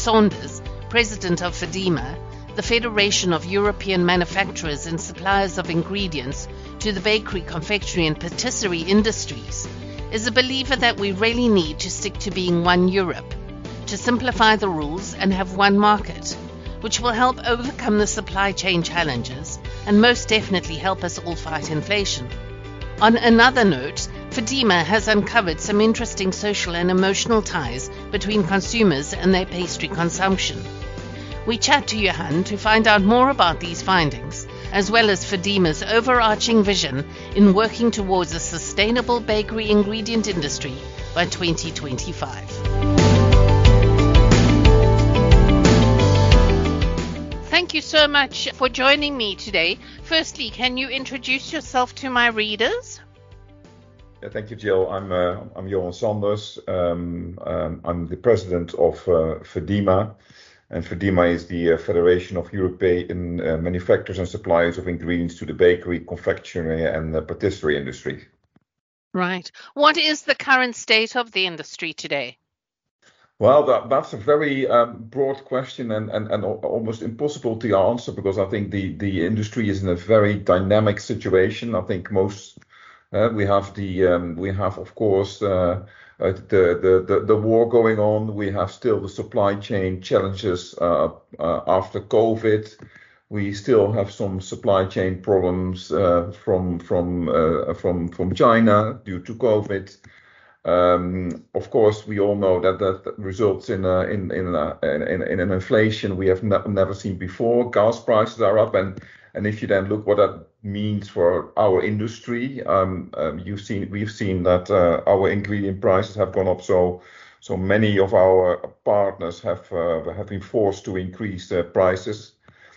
Sanders, president of FEDIMA, the Federation of European Manufacturers and Suppliers of Ingredients to the bakery, confectionery, and patisserie industries, is a believer that we really need to stick to being one Europe, to simplify the rules and have one market, which will help overcome the supply chain challenges and most definitely help us all fight inflation. On another note, FEDIMA has uncovered some interesting social and emotional ties between consumers and their pastry consumption. We chat to Johan to find out more about these findings, as well as FEDIMA's overarching vision in working towards a sustainable bakery ingredient industry by 2025. Thank you so much for joining me today. Firstly, can you introduce yourself to my readers? Yeah, thank you, Jill. I'm uh, I'm Johan Sanders. Um, um, I'm the president of uh, FEDIMA, and FEDIMA is the uh, Federation of European uh, Manufacturers and Suppliers of Ingredients to the bakery, confectionery, and patisserie industry. Right. What is the current state of the industry today? Well, that, that's a very um, broad question and, and, and almost impossible to answer because I think the, the industry is in a very dynamic situation. I think most we have the um, we have of course uh, uh, the, war going on. We have still the supply chain challenges uh, uh, after COVID. We still have some supply chain problems uh, from from from from China due to COVID. Um, of course, we all know that that results in a, in in, a, in, in an inflation we have ne- never seen before. Gas prices are up, and and if you then look what that means for our industry, um, um, you've seen we've seen that uh, our ingredient prices have gone up. So so many of our partners have uh, have been forced to increase their prices,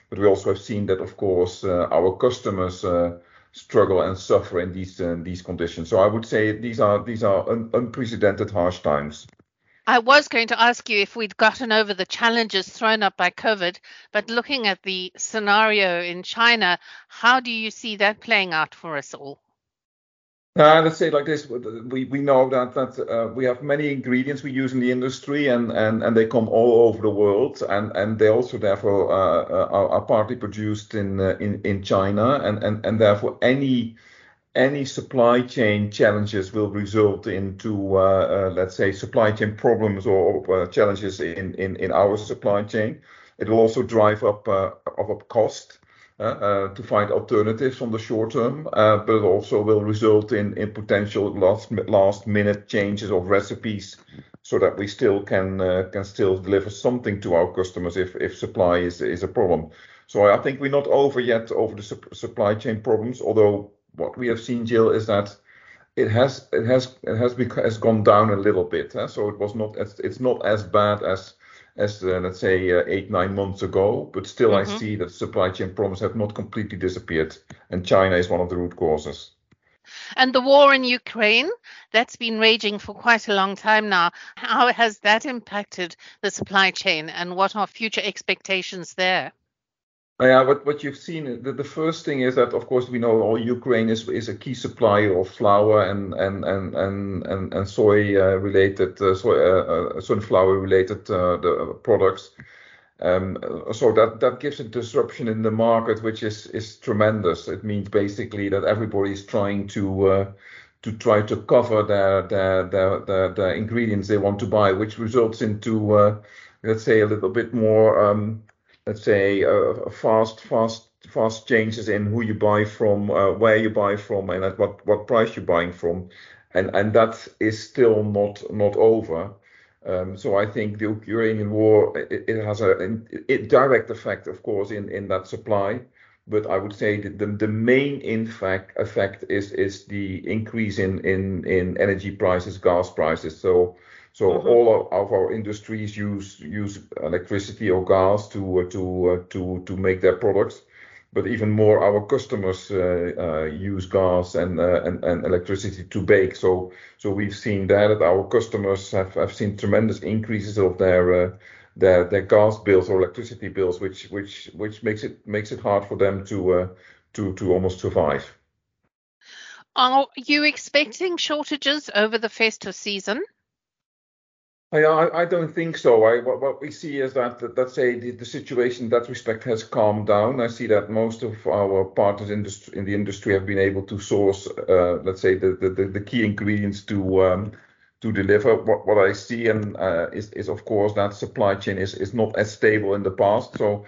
but we also have seen that of course uh, our customers uh, struggle and suffer in these uh, these conditions. So I would say these are these are un- unprecedented harsh times. I was going to ask you if we'd gotten over the challenges thrown up by COVID, but looking at the scenario in China, how do you see that playing out for us all? Uh, let's say like this: we we know that that uh, we have many ingredients we use in the industry, and and and they come all over the world, and and they also therefore uh, uh are, are, partly produced in uh, in in China, and and and therefore any any supply chain challenges will result into let's say supply chain problems or challenges in, in in our supply chain. It will also drive up up cost. Uh, uh, to find alternatives on the short term, uh, but also will result in potential last-minute changes of recipes so that we still can still deliver something to our customers if supply is a problem. So I think we're not over yet over the supply chain problems, although what we have seen, Jill, is that it has gone down a little bit. So it's not as bad as as uh, let's say uh, eight nine months ago but still mm-hmm. i see that supply chain problems have not completely disappeared and china is one of the root causes and the war in Ukraine, that's been raging for quite a long time now. How has that impacted the supply chain and what are future expectations there? Yeah, what what you've seen, the, the first thing is that of course we know all Ukraine is is a key supplier of flour and and and and and, and soy uh, related uh, soy, uh, uh sunflower related uh, the products. Um, so that that gives a disruption in the market, which is is tremendous. It means basically that everybody is trying to uh, to try to cover their their, their their ingredients they want to buy, which results into let's say a little bit more. Um, let's say uh, fast fast fast changes in who you buy from, uh, where you buy from, and at what what price you're buying from, and and that is still not not over. Um, so I think the Ukrainian war it, it has a, a, direct effect, of course, in in that supply. But I would say that the, the main in fact effect is is the increase in in in energy prices, gas prices. So so mm-hmm. all of our industries use use electricity or gas to uh, to uh, to to make their products, but even more our customers uh, uh, use gas and, uh, and and electricity to bake. So so we've seen that, that our customers have, have seen tremendous increases of their uh, their their gas bills or electricity bills, which which which makes it makes it hard for them to to to almost survive. Are you expecting shortages over the festive season? I, I don't think so. I, what, what we see is that, that let's say the, the situation in that respect has calmed down. I see that most of our partners in, in the industry have been able to source, uh, let's say, the, the, the key ingredients to um, to deliver. What, what I see and uh, is, is of course that supply chain is, is not as stable in the past. So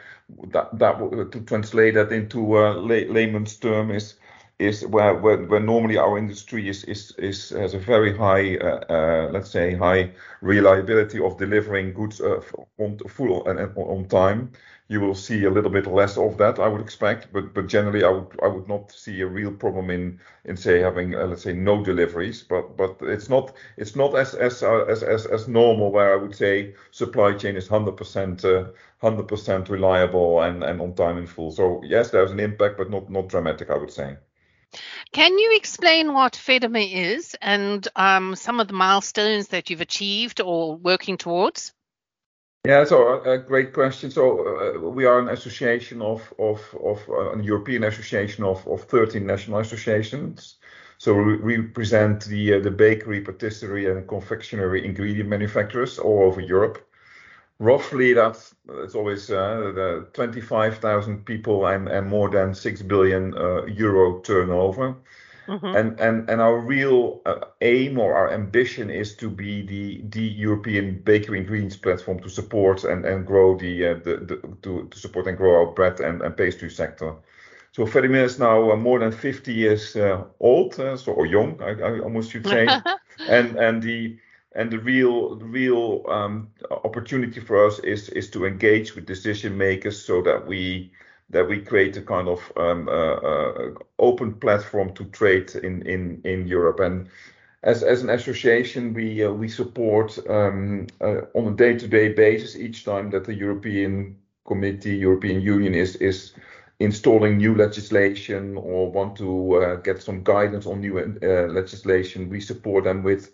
that that to translate that into uh, lay, layman's term is is where, where, where normally our industry is, is, is has a very high, uh, uh, let's say, high reliability of delivering goods uh, on full and on time. You will see a little bit less of that, I would expect, but but generally, I would I would not see a real problem in in say having uh, let's say no deliveries, but but it's not it's not as as uh, as as, as normal where I would say supply chain is 100% 100% reliable and and on time in full. So yes, there's an impact, but not not dramatic, I would say. Can you explain what FEDIMA is and um, some of the milestones that you've achieved or working towards? Yeah, so a uh, great question. So uh, we are an association of of of uh, an European association of of 13 national associations. So we represent the uh, the bakery, patisserie, and confectionery ingredient manufacturers all over Europe roughly that's it's always uh, the 25,000 people and, and more than 6 billion uh, euro turnover. Mm-hmm. And, and and our real uh, aim or our ambition is to be the the European bakery ingredients platform to support and, and grow the, uh, the, the to, to support and grow our bread and, and pastry sector. So FEDIMA is now uh, more than 50 years uh, old, uh, so or young, I, I almost should say, and and the and the real real um, opportunity for us is is to engage with decision makers so that we that we create a kind of um, uh, uh, open platform to trade in in in Europe. And as as an association we uh, we support um, uh, on a day-to-day basis each time that the European Committee European Union is is installing new legislation or want to uh, get some guidance on new uh, legislation we support them with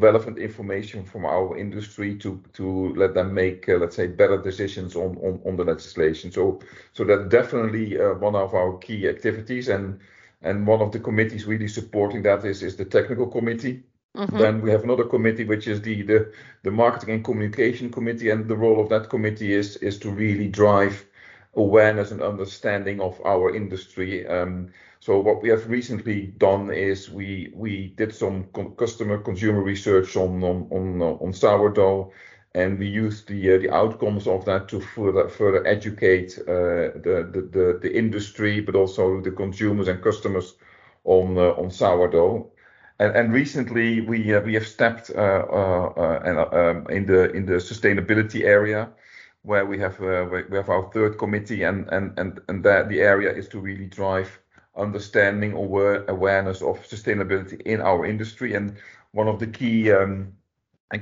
relevant information from our industry to to let them make uh, let's say better decisions on, on on the legislation. So so that's definitely uh, one of our key activities and and one of the committees really supporting that is is the technical committee. Mm-hmm. then we have another committee which is the, the the marketing and communication committee. And the role of that committee is is to really drive awareness and understanding of our industry. Um, so what we have recently done is we we did some customer consumer research on on on, uh, on sourdough, and we used the uh, the outcomes of that to further further educate uh, the, the, the the industry, but also the consumers and customers on uh, on sourdough. And, and recently we uh, we have stepped uh, um, in the in the sustainability area where we have we have our third committee and and and and that the area is to really drive understanding or awareness of sustainability in our industry. And one of the key um,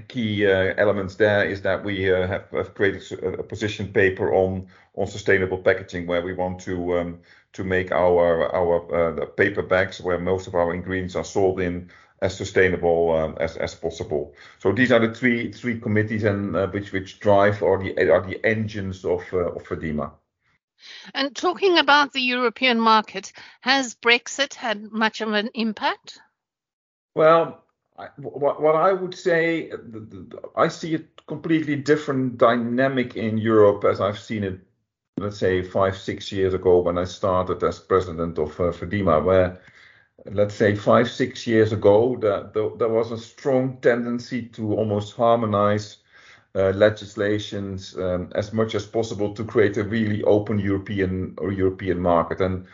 key uh, elements there is that we uh, have, have, created a, position paper on on sustainable packaging, where we want to um, to make our our uh, paper bags, where most of our ingredients are sold in, as sustainable um, as as possible. So these are the three three committees and uh, which which drive or the are the engines of uh, of FEDIMA. And talking about the European market, has Brexit had much of an impact? Well, I, what, what, I would say, I see a completely different dynamic in Europe as I've seen it, let's say, five, six years ago when I started as president of uh, FEDIMA, where, let's say, five, six years ago, there was a strong tendency to almost harmonize uh, legislations um, as much as possible to create a really open European or European market. And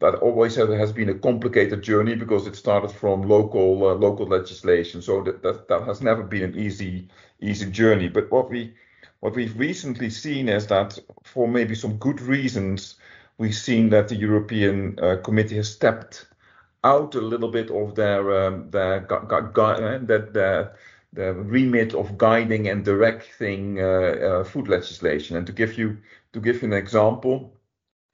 that always has been a complicated journey because it started from local uh, local legislation. So that, that that has never been an easy easy journey. But what we what we've recently seen is that for maybe some good reasons, we've seen that the European uh, Committee has stepped out a little bit of their um, their gu- gu- gu- that their the remit of guiding and directing uh, uh, food legislation. And to give you to give you an example,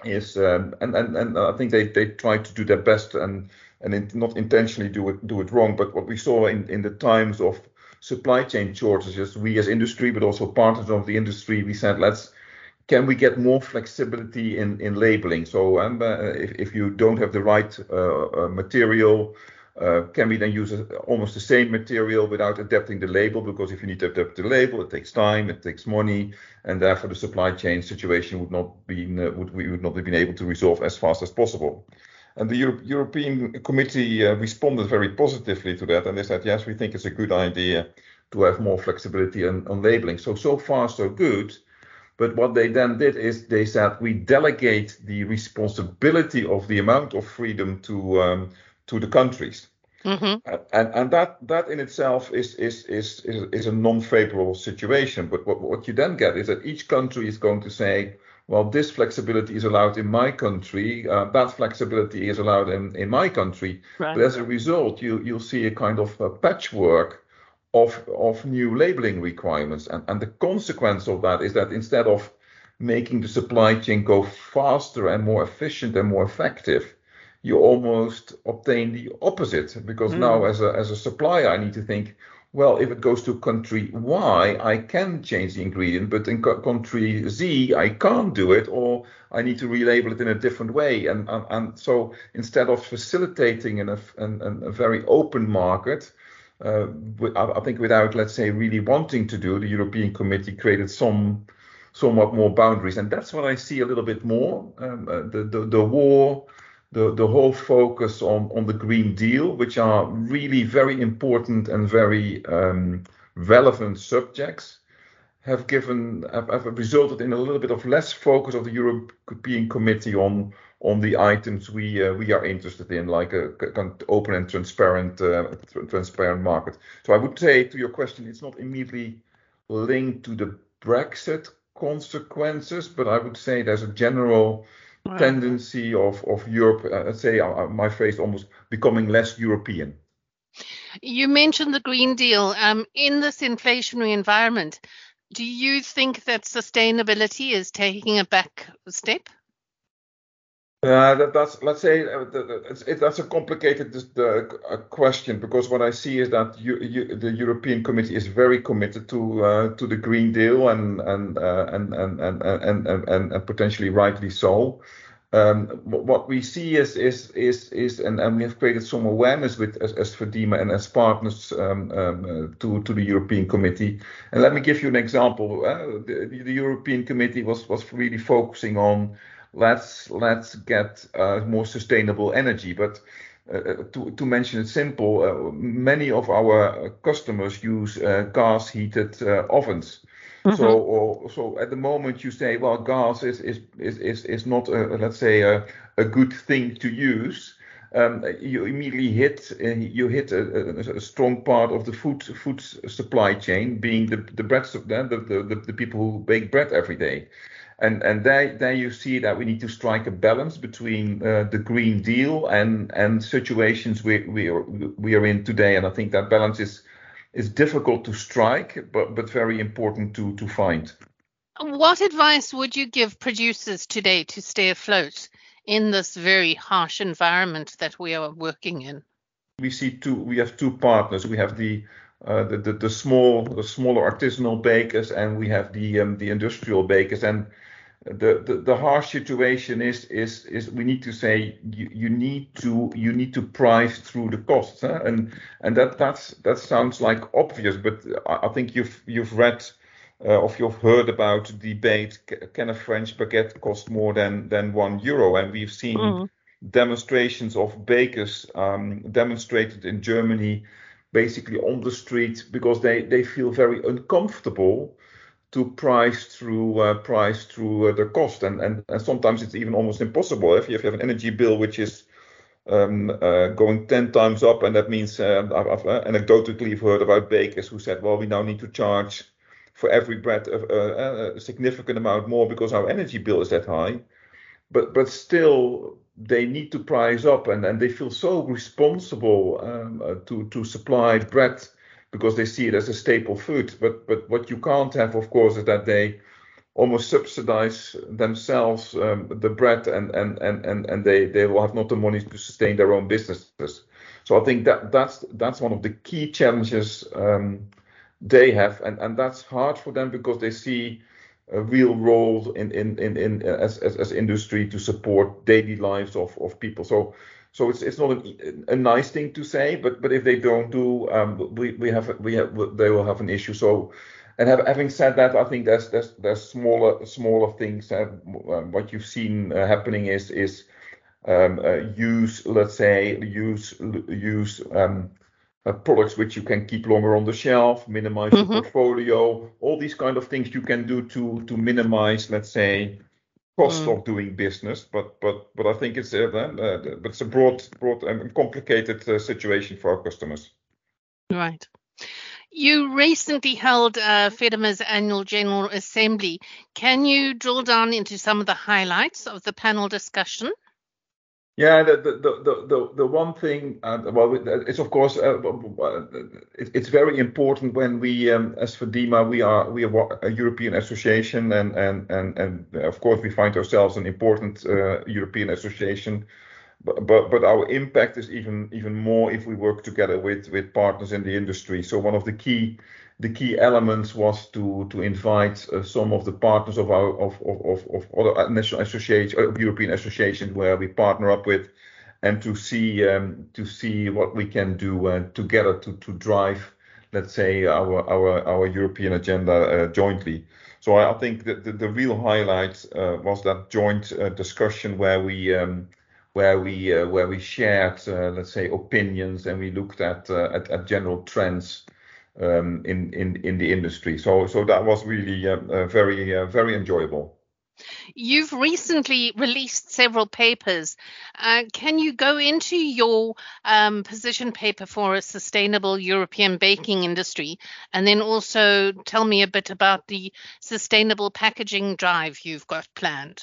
is um, and, and and I think they they try to do their best and and in, not intentionally do it do it wrong. But what we saw in in the times of supply chain shortages, we as industry, but also partners of the industry, we said let's can we get more flexibility in in labeling? So um, uh, if if you don't have the right uh, uh material Uh, can we then use a, almost the same material without adapting the label? Because if you need to adapt the label, it takes time, it takes money, and therefore the supply chain situation would not be uh, would we would not have been able to resolve as fast as possible. And the Euro- European Committee uh, responded very positively to that, and they said, yes, we think it's a good idea to have more flexibility on, on labeling. So so far so good. But what they then did is they said we delegate the responsibility of the amount of freedom to um, to the countries. Mm-hmm. And and that that in itself is is is is, is a non-favorable situation. But what, what you then get is that each country is going to say, well, this flexibility is allowed in my country, uh, that flexibility is allowed in, in my country. Right. But as a result, you you'll see a kind of a patchwork of of new labeling requirements. And and the consequence of that is that instead of making the supply chain go faster and more efficient and more effective, you almost obtain the opposite because mm. now as a as a supplier I need to think well if it goes to country Y I can change the ingredient but in country Z I can't do it or I need to relabel it in a different way and and, and so instead of facilitating in a, in, a very open market uh, I think without let's say really wanting to do the European Committee created some somewhat more boundaries and that's what I see a little bit more um, uh, the, the the war the, the whole focus on, on the Green Deal, which are really very important and very um, relevant subjects, have given have, have, resulted in a little bit of less focus of the European Committee on on the items we uh, we are interested in, like a, a open and transparent uh, transparent market. So I would say to your question, it's not immediately linked to the Brexit consequences, but I would say there's a general tendency of, of Europe, uh, let's say uh, uh, my phrase almost becoming less European. You mentioned the Green Deal. Um, in this inflationary environment, do you think that sustainability is taking a back step? Uh, that, that's let's say uh, it, that's a complicated uh, question because what I see is that you, you, the European Committee is very committed to uh, to the Green Deal and and, uh, and, and, and, and, and and potentially rightly so. Um, what we see is is is is and, and we have created some awareness with as, as and as partners um, um, to to the European Committee. And let me give you an example. the, the European Committee was was really focusing on let's let's get uh, more sustainable energy. But uh, uh, to, to mention it simple, uh, many of our customers use uh, gas heated uh, ovens. Mm-hmm. So, or, so at the moment you say, well, gas is is is is, is not a, let's say a, a good thing to use. Um, you immediately hit you hit a, a, strong part of the food food supply chain, being the the bread the, the, the, the people who bake bread every day. And, and there, there you see that we need to strike a balance between uh, the Green Deal and, and situations we, we, are, we are in today. And I think that balance is, is difficult to strike, but, but very important to, to find. What advice would you give producers today to stay afloat in this very harsh environment that we are working in? We see two. We have two partners. We have the uh, the, the, the small the smaller artisanal bakers and we have the um, the industrial bakers and the, the, the harsh situation is is is we need to say you, you need to you need to price through the costs huh? and and that that's that sounds like obvious but I, I think you've you've read uh, or you've heard about the debate can a French baguette cost more than than one euro and we've seen mm. demonstrations of bakers um, demonstrated in Germany basically on the street because they they feel very uncomfortable to price through uh, price through uh, the cost, and, and and sometimes it's even almost impossible if you if you have an energy bill which is um, uh, going 10 times up, and that means uh, I've, I've uh, anecdotally heard about bakers who said, well, we now need to charge for every bread a, a, a, significant amount more because our energy bill is that high. But but still, they need to price up, and, and they feel so responsible um, uh, to to supply bread because they see it as a staple food. But but what you can't have, of course, is that they almost subsidize themselves um, the bread and and and and and they they will have not the money to sustain their own businesses. So I think that that's that's one of the key challenges um, they have, and and that's hard for them because they see a real role in in in, in as, as as industry to support daily lives of of people. So so it's it's not a, a, nice thing to say, but but if they don't do, um, we we have we have they will have an issue. So, and have, having said that, I think there's there's there's smaller smaller things. Uh, what you've seen uh, happening is is um, uh, use let's say use use um, uh, products which you can keep longer on the shelf, minimize mm-hmm. the portfolio, all these kind of things you can do to to minimize, let's say, cost mm. of doing business. But but but I think it's a uh, but it's a broad broad and complicated uh, situation for our customers. Right. You recently held uh, FEDIMA's annual General Assembly. Can you drill down into some of the highlights of the panel discussion? Yeah, the the the the, the one thing, uh, well, it's of course uh, it's very important when we, um, as FEDIMA, we are we are a European association, and and and and of course we find ourselves an important uh, European association, but, but our impact is even even more if we work together with with partners in the industry. So one of the key the key elements was to to invite uh, some of the partners of our of of of, other national uh, European associations where we partner up with, and to see um, to see what we can do uh, together to to drive, let's say our our our European agenda uh, jointly. So I, I think that the, the, real highlight uh, was that joint uh, discussion where we. Um, where we where we shared, let's say, opinions and we looked at, at, at general trends um, in in in the industry. So so that was really uh, uh, very uh, very enjoyable. You've recently released several papers. Uh, can you go into your um, position paper for a sustainable European baking industry and then also tell me a bit about the sustainable packaging drive you've got planned?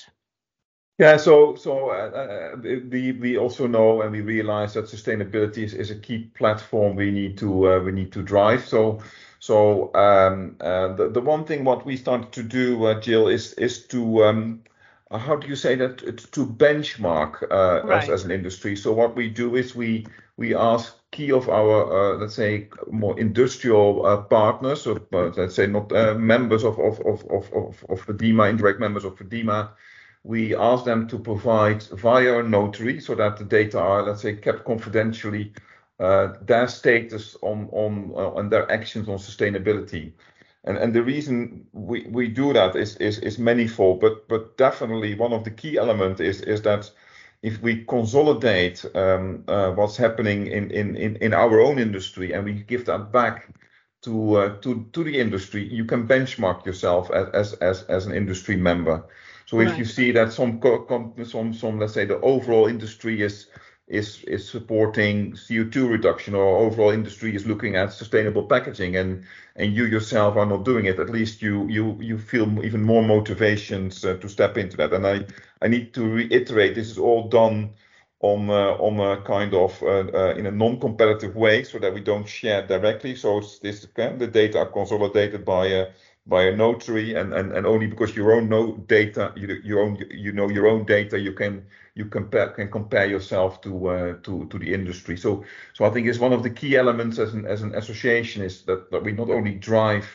Yeah, so so uh, uh, we we also know and we realize that sustainability is, is a key platform we need to uh, we need to drive. So so um, uh, the the one thing what we started to do, uh, Jill, is is to um, uh, how do you say that to benchmark right. as, as an industry. So what we do is we we ask key of our let's say more industrial partners, or let's say not members of of of of of, of FEDIMA, indirect members of FEDIMA we ask them to provide via a notary so that the data are, let's say, kept confidentially, uh, their status on on uh, on their actions on sustainability. And and the reason we, we do that is, is is manifold, but but definitely one of the key elements is is that if we consolidate um, uh, what's happening in, in, in, in our own industry and we give that back to uh, to to the industry, you can benchmark yourself as as as, as an industry member. So right. if you see that some some some let's say the overall industry is is is supporting CO2 reduction or overall industry is looking at sustainable packaging and and you yourself are not doing it at least you you you feel even more motivations uh, to step into that and I I need to reiterate this is all done on uh, on a kind of uh, in a non-competitive way so that we don't share directly so this the data are consolidated by by a notary and, and, and only because your own no data you, your own you know your own data you can you compare can compare yourself to uh, to to the industry. So so I think it's one of the key elements as an as an association is that, that we not only drive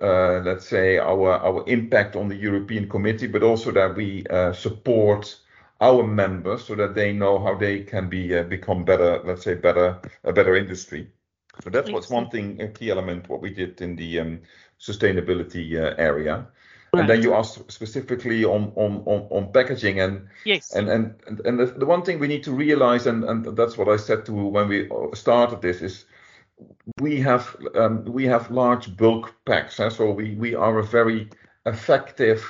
uh, let's say our our impact on the European Committee but also that we uh, support our members so that they know how they can be uh, become better let's say better a better industry. So that's what's one thing a key element what we did in the um, sustainability uh, area. Right. And then you asked specifically on, on, on, on packaging and yes. and and and the, the one thing we need to realize and, and that's what I said to when we started this is we have um, we have large bulk packs so we we are a very effective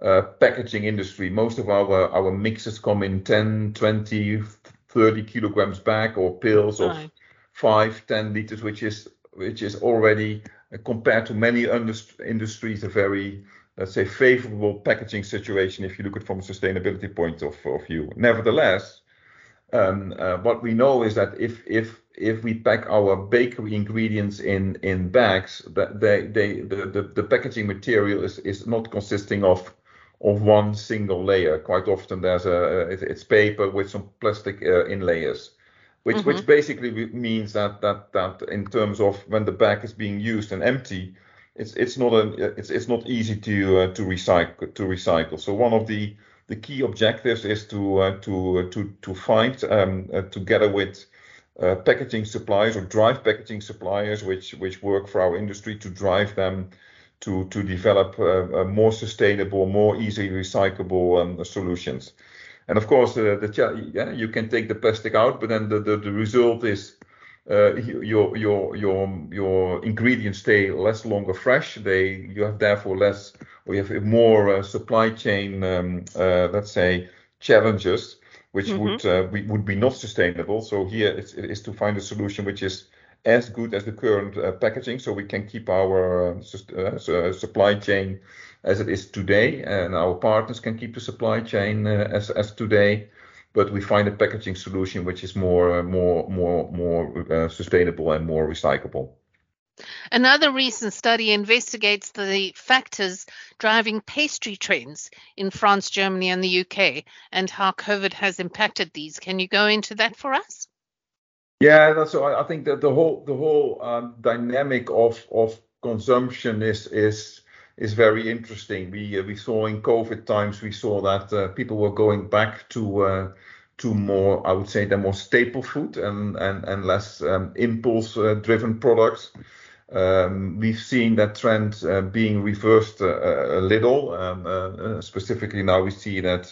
uh, packaging industry most of our our mixes come in 10 20 30 kilograms back or pills right. of 5 10 liters which is which is already compared to many industries, a very, let's say, favorable packaging situation if you look at it from a sustainability point of, view. Nevertheless, um, uh, what we know is that if if if we pack our bakery ingredients in in bags, that they they the, packaging material is not consisting of of one single layer. Quite often it's paper with some plastic uh, inlayers which mm-hmm. which basically means that that that in terms of when the bag is being used and empty, it's it's not a it's it's not easy to uh, to recycle to recycle. So one of the the key objectives is to uh, to uh, to to find um, uh, together with uh, packaging suppliers or drive packaging suppliers which which work for our industry to drive them to to develop uh, more sustainable, more easily recyclable um, solutions. And of course, uh, the yeah, you can take the plastic out, but then the, the, the result is uh, your your your your ingredients stay less longer fresh. They you have therefore less or you have more uh, supply chain um, uh, let's say challenges which mm-hmm. would uh, we, would be not sustainable. So here it's, it is to find a solution which is as good as the current uh, packaging, so we can keep our uh, supply chain as it is today, and our partners can keep the supply chain as as today but we find a packaging solution which is more more more more uh, sustainable and more recyclable. Another recent study investigates the factors driving pastry trends in France, Germany, and the UK, and how COVID has impacted these. Can you go into that for us? Yeah, so I think that the whole the whole um, dynamic of of consumption is is is very interesting. We uh, we saw in COVID times we saw that uh, people were going back to uh, to more I would say the more staple food and and and less um, impulse uh, driven products. Um, we've seen that trend uh, being reversed uh, a little. Um, specifically now we see that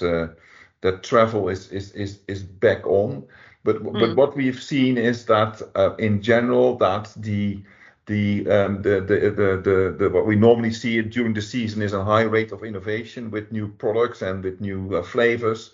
that travel is is is is back on. But mm. but what we've seen is that in general that the the, um, the, the, the, the, what we normally see during the season is a high rate of innovation with new products and with new uh, flavors.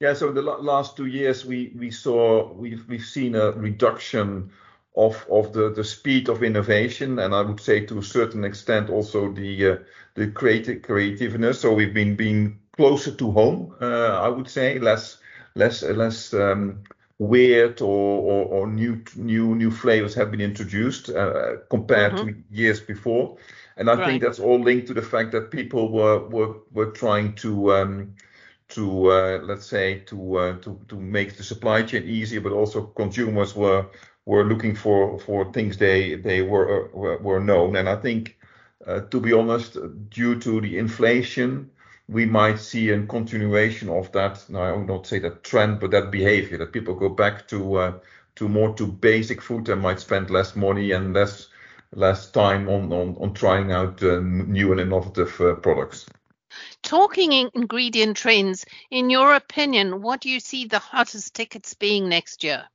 Yeah, so the last two years we we saw we've we've seen a reduction of of the the speed of innovation, and I would say to a certain extent also the uh, the creative creativeness. So we've been being closer to home, uh, I would say, less less less um, weird or, or, or, new new new flavors have been introduced uh, compared mm-hmm. to years before. And I right. think that's all linked to the fact that people were were were trying to um, to uh, let's say to uh, to to make the supply chain easier, but also consumers were were looking for for things they they were uh, were, were known. And I think, uh, to be honest, due to the inflation we might see a continuation of that. Now, I would not say that trend, but that behavior that people go back to uh, to more to basic food and might spend less money and less less time on on, on trying out uh, new and innovative uh, products. Talking in ingredient trends, in your opinion, what do you see the hottest tickets being next year?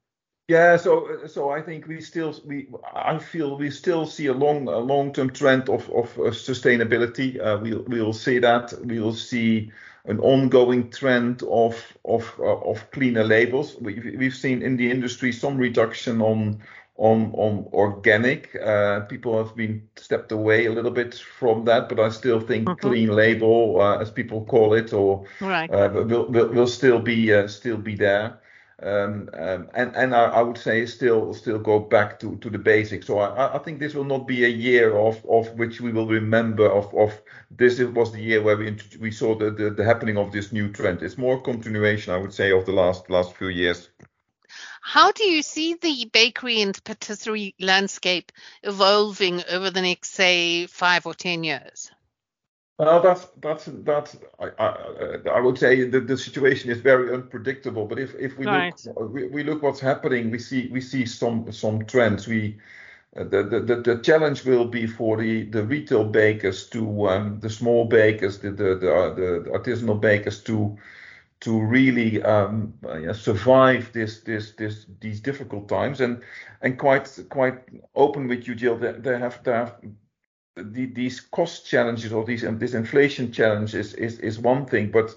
Yeah, so so I think we still we I feel we still see a long a long term trend of of uh, sustainability. Uh, we we will see that we will see an ongoing trend of of uh, of cleaner labels. We, we've seen in the industry some reduction on on on organic. Uh, people have been stepped away a little bit from that, but I still think mm-hmm. clean label, uh, as people call it, or right. uh, will, will will still be uh, still be there. Um, um, and and I, would say still still go back to, to the basics. So I, I think this will not be a year of, of which we will remember of, of this was the year where we we saw the, the, the happening of this new trend. It's more continuation, I would say, of the last last few years. How do you see the bakery and patisserie landscape evolving over the next, say, five or ten years? Well, that's that's that's I, I, I would say that the situation is very unpredictable. But if, if we right. look we, we look what's happening, we see we see some some trends. We uh, the, the the challenge will be for the the retail bakers to um, the small bakers, the the the, uh, the artisanal bakers to to really um, uh, survive this this this these difficult times and and quite quite open with you, Jill. They, they have they have the, these cost challenges or these this inflation challenge is is, is one thing, but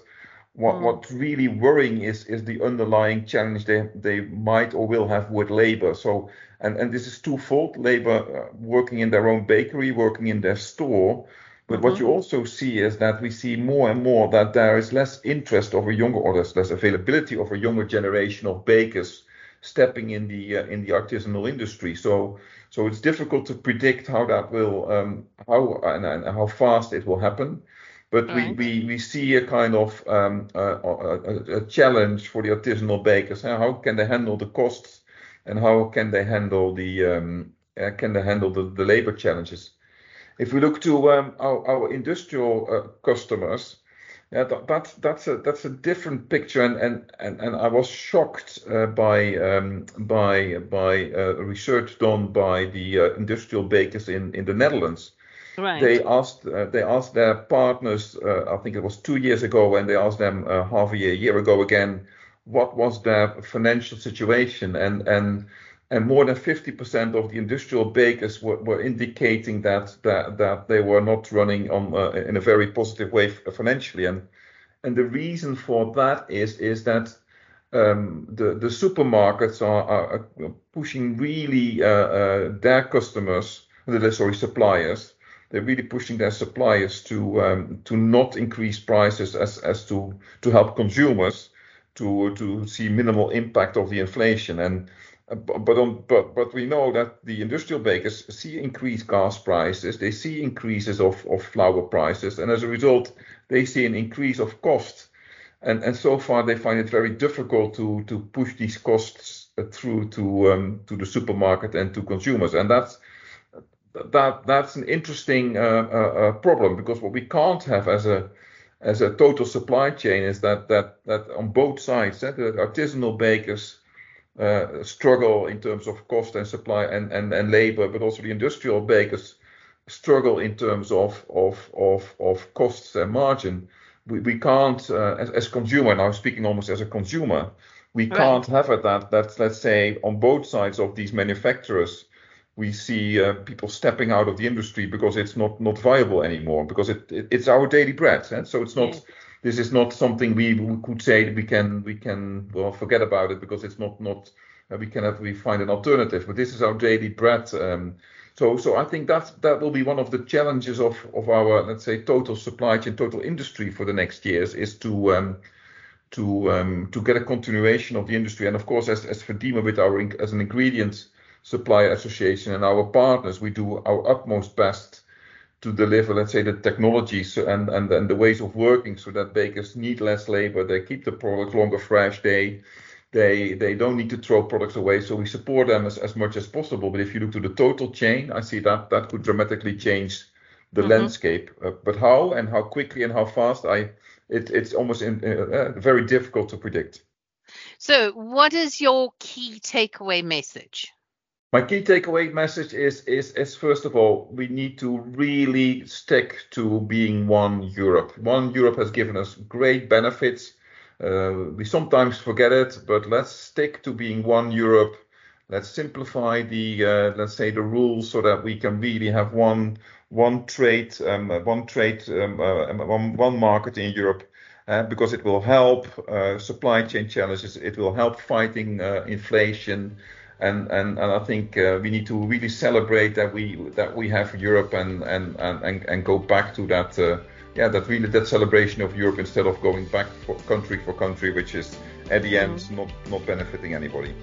what mm. what's really worrying is is the underlying challenge they they might or will have with labor. So and and this is twofold: labor uh, working in their own bakery, working in their store. But mm-hmm. what you mm-hmm. also see is that we see more and more that there is less interest of a younger or there's less availability of a younger generation of bakers stepping in the uh, in the artisanal industry. So so it's difficult to predict how that will um, how and, and, how fast it will happen. But right. we, we, we see a kind of um, a, a, a, challenge for the artisanal bakers. How can they handle the costs, and how can they handle the um, uh, can they handle the, the labor challenges? If we look to um, our, our, industrial uh, customers, yeah, that, that, that's a that's a different picture, and and and, and I was shocked uh, by um, by by uh, research done by the uh, industrial bakers in in the Netherlands. Right. They asked uh, they asked their partners, uh, I think it was two years ago, and they asked them half a year, year ago again, what was their financial situation, and and and more than 50% of the industrial bakers were, were indicating that, that that they were not running on uh, in a very positive way financially. And and the reason for that is is that um, the the supermarkets are, are pushing really uh, uh, their customers sorry suppliers. They're really pushing their suppliers to um, to not increase prices as as to to help consumers to to see minimal impact of the inflation. And but on, but we know that the industrial bakers see increased gas prices, they see increases of, flour prices, and as a result, they see an increase of cost. And and so far, they find it very difficult to push these costs uh, through to um, to the supermarket and to consumers. And that's that that's an interesting uh, uh, uh problem because what we can't have as a as a total supply chain is that that that on both sides, eh, the artisanal bakers uh, struggle in terms of cost and supply and, and, and labor, but also the industrial bakers struggle in terms of of of, of costs and margin. We, we can't, uh, as, as consumer, now speaking almost as a consumer, we right. can't have it that that let's say on both sides of these manufacturers we see uh, people stepping out of the industry because it's not not viable anymore because it, it it's our daily bread and so it's not this is not something we, we could say we can we can well forget about it because it's not not uh, we cannot we find an alternative. But this is our daily bread. Um, so so I think that that will be one of the challenges of of our let's say total supply chain, total industry for the next years is to um, to um, to get a continuation of the industry. And of course, as as Fedima with our as an ingredient supplier association and our partners, we do our utmost best to deliver, let's say, the technologies and, and, and the ways of working so that bakers need less labor, they keep the product longer fresh, they they they don't need to throw products away. So we support them as, as much as possible. But if you look to the total chain, I see that that could dramatically change the mm-hmm. landscape. Uh, but how and how quickly and how fast, I it, it's almost in, uh, uh very difficult to predict. So, what is your key takeaway message? My key takeaway message is, is, is first of all, we need to really stick to being one Europe. One Europe has given us great benefits. Uh, we sometimes forget it, but let's stick to being one Europe. Let's simplify the, uh, let's say, the rules so that we can really have one one trade, um, one trade, um, uh, one, one market in Europe. Uh, because it will help uh, supply chain challenges, it will help fighting uh, inflation, and and, and I think uh, we need to really celebrate that we that we have Europe and and and and go back to that uh, yeah that really that celebration of Europe instead of going back for country for country, which is at the end mm-hmm. not not benefiting anybody.